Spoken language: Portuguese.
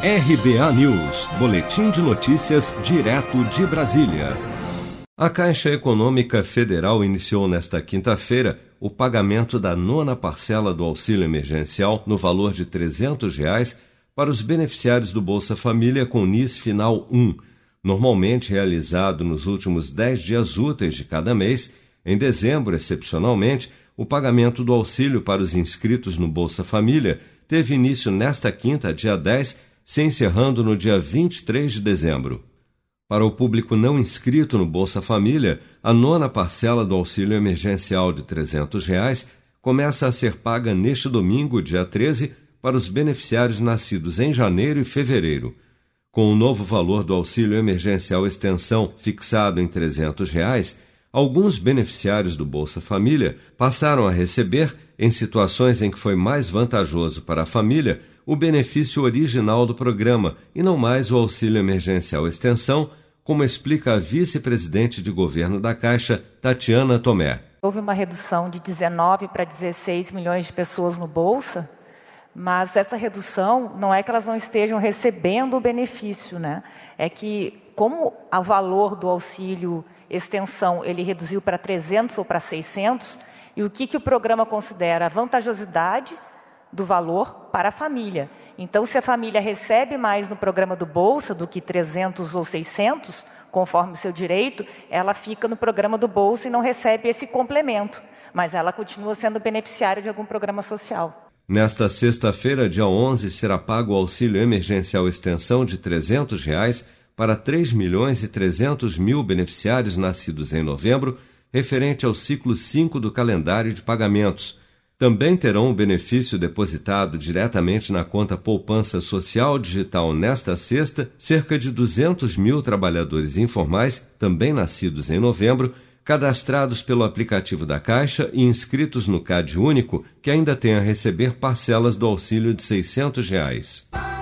RBA News, Boletim de Notícias, direto de Brasília. A Caixa Econômica Federal iniciou nesta quinta-feira o pagamento da nona parcela do auxílio emergencial no valor de 300 reais para os beneficiários do Bolsa Família com NIS final 1, normalmente realizado nos últimos 10 dias úteis de cada mês. Em dezembro, excepcionalmente, o pagamento do auxílio para os inscritos no Bolsa Família teve início nesta quinta, dia 10, se encerrando no dia 23 de dezembro. Para o público não inscrito no Bolsa Família, a nona parcela do auxílio emergencial de 300 reais começa a ser paga neste domingo, dia 13, para os beneficiários nascidos em janeiro e fevereiro. Com o novo valor do auxílio emergencial extensão fixado em 300 reais, alguns beneficiários do Bolsa Família passaram a receber, em situações em que foi mais vantajoso para a família, o benefício original do programa e não mais o auxílio emergencial extensão, como explica a vice-presidente de governo da Caixa, Tatiana Tomé. Houve uma redução de 19 para 16 milhões de pessoas no Bolsa, mas essa redução não é que elas não estejam recebendo o benefício, né? É que como o valor do auxílio extensão ele reduziu para 300 ou para 600, e o que, que o programa considera a vantajosidade do valor para a família. Então, se a família recebe mais no programa do Bolsa do que 300 ou 600, conforme o seu direito, ela fica no programa do Bolsa e não recebe esse complemento, mas ela continua sendo beneficiária de algum programa social. Nesta sexta-feira, dia 11, será pago o auxílio emergencial extensão de 300 reais para 3 milhões e 300 mil beneficiários nascidos em novembro, referente ao ciclo 5 do calendário de pagamentos também terão o benefício depositado diretamente na conta Poupança Social Digital nesta sexta cerca de 200 mil trabalhadores informais, também nascidos em novembro, cadastrados pelo aplicativo da Caixa e inscritos no CAD Único, que ainda têm a receber parcelas do auxílio de 600 reais.